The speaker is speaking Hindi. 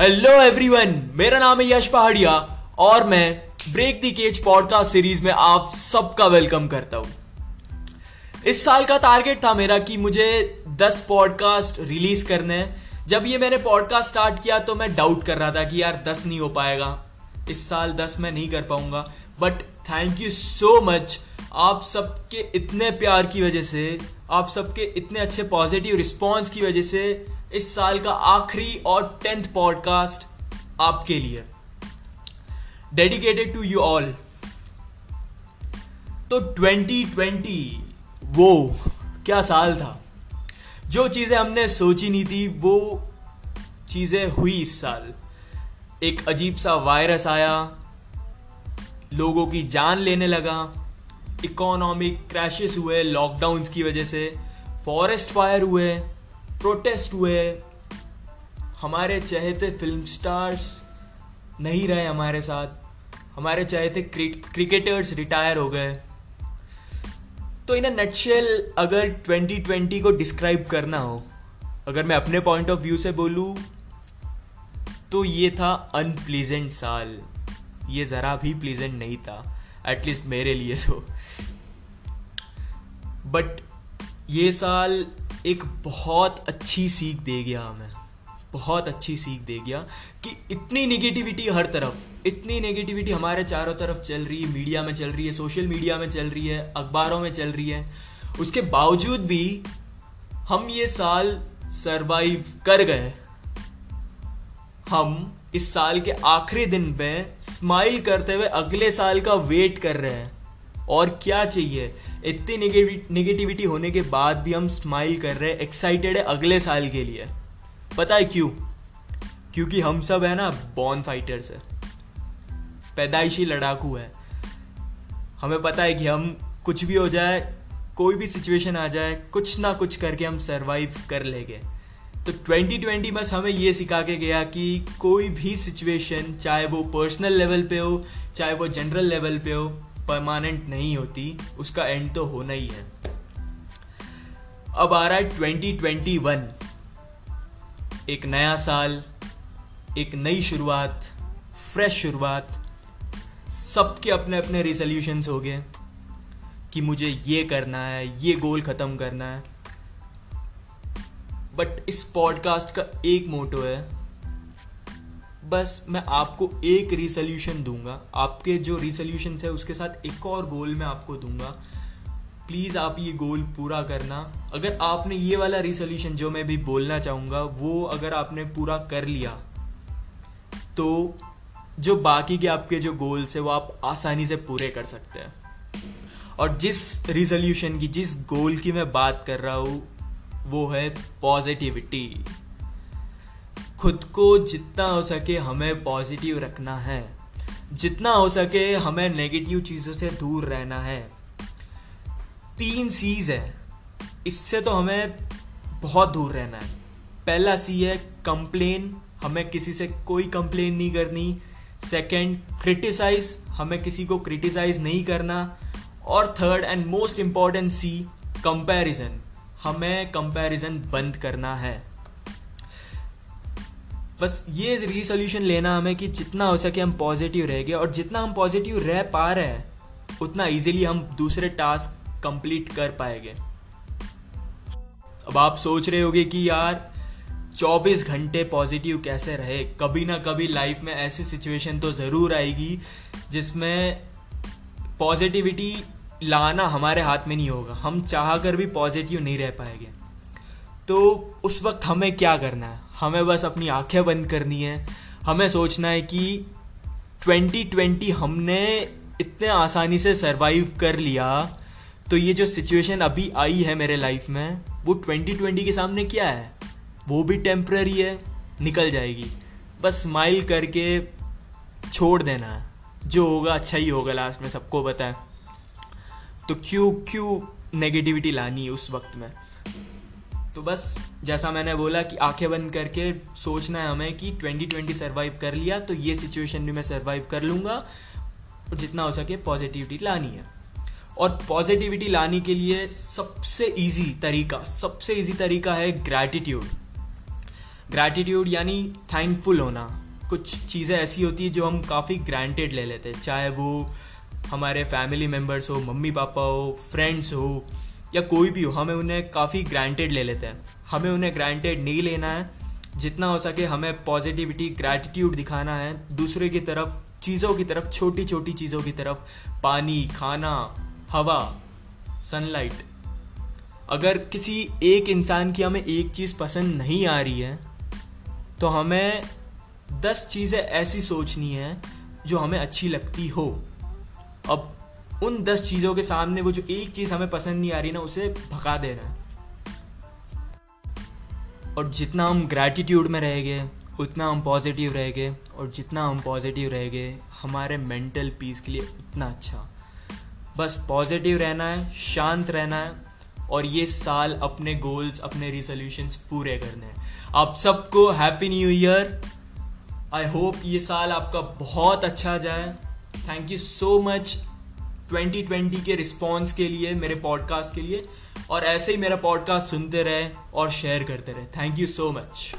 हेलो एवरीवन मेरा नाम है यश पहाड़िया और मैं break the cage podcast series में आप सबका वेलकम करता हूँ। इस साल का टारगेट था मेरा कि मुझे 10 पॉडकास्ट रिलीज़ करने हैं। जब ये मैंने पॉडकास्ट स्टार्ट किया तो मैं डाउट कर रहा था कि यार 10 नहीं हो पाएगा। इस साल 10 मैं नहीं कर पाऊँगा। But thank you so much आप सबके इतने प्यार की वजह से, आप सबके इतने अच्छे पॉजिटिव रिस्पॉन्स की वजह से इस साल का आखिरी और टेंथ पॉडकास्ट आपके लिए। डेडिकेटेड टू यू ऑल तो 2020 वो क्या साल था? जो चीज़ें हमने सोची नहीं थी, वो चीज़ें हुई इस साल। एक अजीब सा वायरस आया, लोगों की जान लेने लगा इकोनॉमिक क्रैशेस हुए लॉकडाउन की वजह से फॉरेस्ट फायर हुए प्रोटेस्ट हुए, हमारे चहेते फ़िल्म स्टार्स नहीं रहे हमारे साथ, हमारे चहेते क्रिकेटर्स रिटायर हो गए। तो इन नटशेल अगर 2020 को डिस्क्राइब करना हो, अगर मैं अपने पॉइंट ऑफ़ व्यू से बोलूँ तो ये था अनप्लीजेंट साल। ये ज़रा भी प्लीजेंट नहीं था एटलीस्ट मेरे लिए तो। बट ये साल एक बहुत अच्छी सीख दे गया हमें। बहुत अच्छी सीख दे गया कि इतनी नेगेटिविटी हर तरफ़, इतनी नेगेटिविटी हमारे चारों तरफ़ चल रही है मीडिया में चल रही है सोशल मीडिया में चल रही है, अखबारों में चल रही है। उसके बावजूद भी हम ये साल सरवाइव कर गए। हम इस साल के आखिरी दिन पे स्माइल करते हुए अगले साल का वेट कर रहे हैं। और क्या चाहिए? इतनी नेगेटिविटी होने के बाद भी हम स्माइल कर रहे हैं एक्साइटेड है अगले साल के लिए। पता है क्यों? क्योंकि हम सब है ना बॉर्न फाइटर्स है। पैदाइशी लड़ाकू है। हमें पता है कि हम कुछ भी हो जाए, कोई भी सिचुएशन आ जाए, कुछ ना कुछ करके हम सरवाइव कर लेंगे। तो 2020 बस हमें ये सिखा के गया कि कोई भी सिचुएशन चाहे वो पर्सनल लेवल पे हो, चाहे वो जनरल लेवल पे हो परमानेंट नहीं होती, उसका एंड तो होना ही है। अब आ रहा है 2021 एक नया साल, एक नई शुरुआत फ्रेश शुरुआत। सबके अपने अपने रिजोल्यूशंस हो गए कि मुझे ये करना है, ये गोल ख़त्म करना है। बट इस पॉडकास्ट का एक मोटो है बस मैं आपको एक रिसोल्यूशन दूँगा। आपके जो रिसोल्यूशन है, उसके साथ एक और गोल मैं आपको दूँगा। प्लीज़ आप ये गोल पूरा करना। अगर आपने ये वाला रिसोल्यूशन जो मैं भी बोलना चाहूँगा, वो अगर आपने पूरा कर लिया तो जो बाकी के आपके जो गोल्स है, वो आप आसानी से पूरे कर सकते हैं। और जिस रिजोल्यूशन की, जिस गोल की मैं बात कर रहा हूँ, वो है पॉजिटिविटी खुद को जितना हो सके हमें पॉजिटिव रखना है। जितना हो सके हमें नेगेटिव चीज़ों से दूर रहना है। तीन सीज है। इससे तो हमें बहुत दूर रहना है। पहला सी है कंप्लेन हमें किसी से कोई कंप्लेन नहीं करनी। सेकंड क्रिटिसाइज हमें किसी को क्रिटिसाइज नहीं करना। और third and most important see comparison हमें कंपैरिजन बंद करना है। बस ये रीसोल्यूशन लेना हमें कि जितना हो सके हम पॉजिटिव रह गए और जितना हम पॉजिटिव रह पा रहे हैं, उतना इजीली हम दूसरे टास्क कंप्लीट कर पाएँगे। अब आप सोच रहे होगे कि यार 24 घंटे पॉजिटिव कैसे रहे? कभी ना कभी लाइफ में ऐसी सिचुएशन तो ज़रूर आएगी जिसमें पॉजिटिविटी लाना हमारे हाथ में नहीं होगा। हम चाह कर भी पॉजिटिव नहीं रह पाएँगे। तो उस वक्त हमें क्या करना है? हमें बस अपनी आँखें बंद करनी है। हमें सोचना है कि 2020 हमने इतने आसानी से सरवाइव कर लिया। तो ये जो सिचुएशन अभी आई है मेरे लाइफ में, वो 2020 के सामने क्या है? वो भी टेम्प्ररी है, निकल जाएगी। बस स्माइल करके छोड़ देना है। जो होगा अच्छा ही होगा लास्ट में सबको पता है। तो क्यों क्यों नेगेटिविटी लानी उस वक्त में? तो बस, जैसा मैंने बोला कि आँखें बंद करके सोचना है हमें कि 2020 सरवाइव कर लिया तो ये सिचुएशन भी मैं सरवाइव कर लूँगा और जितना हो सके पॉजिटिविटी लानी है। और पॉजिटिविटी लाने के लिए सबसे इजी तरीका, सबसे इजी तरीका है ग्रैटिट्यूड ग्रैटिट्यूड यानी थैंकफुल होना। कुछ चीज़ें ऐसी होती है जो हम काफ़ी ग्रांटेड ले लेते हैं, चाहे वो हमारे फैमिली मेंबर्स हो मम्मी पापा हो फ्रेंड्स हो या कोई भी हो, हमें उन्हें काफ़ी ग्रांटेड ले लेते हैं। हमें उन्हें ग्रांटेड नहीं लेना है, जितना हो सके हमें पॉजिटिविटी ग्रैटिट्यूड दिखाना है, दूसरे की तरफ़, चीज़ों की तरफ़ छोटी छोटी चीज़ों की तरफ़, पानी, खाना, हवा सनलाइट अगर किसी एक इंसान की हमें एक चीज़ पसंद नहीं आ रही है तो हमें दस चीज़ें ऐसी सोचनी है, जो हमें अच्छी लगती हो। उन दस चीज़ों के सामने वो जो एक चीज़ हमें पसंद नहीं आ रही ना, उसे भगा देना है। और जितना हम ग्रैटिट्यूड में रहेंगे उतना हम पॉजिटिव रहेंगे और जितना हम पॉजिटिव रहेंगे हमारे मेंटल पीस के लिए उतना अच्छा। बस पॉजिटिव रहना है, शांत रहना है, और ये साल अपने गोल्स अपने रिजोल्यूशंस पूरे करने हैं। आप सबको happy new year I hope ये साल आपका बहुत अच्छा जाए। थैंक यू सो मच 2020 के रिस्पॉन्स के लिए, मेरे पॉडकास्ट के लिए, और ऐसे ही मेरा पॉडकास्ट सुनते रहे और शेयर करते रहे. Thank you so much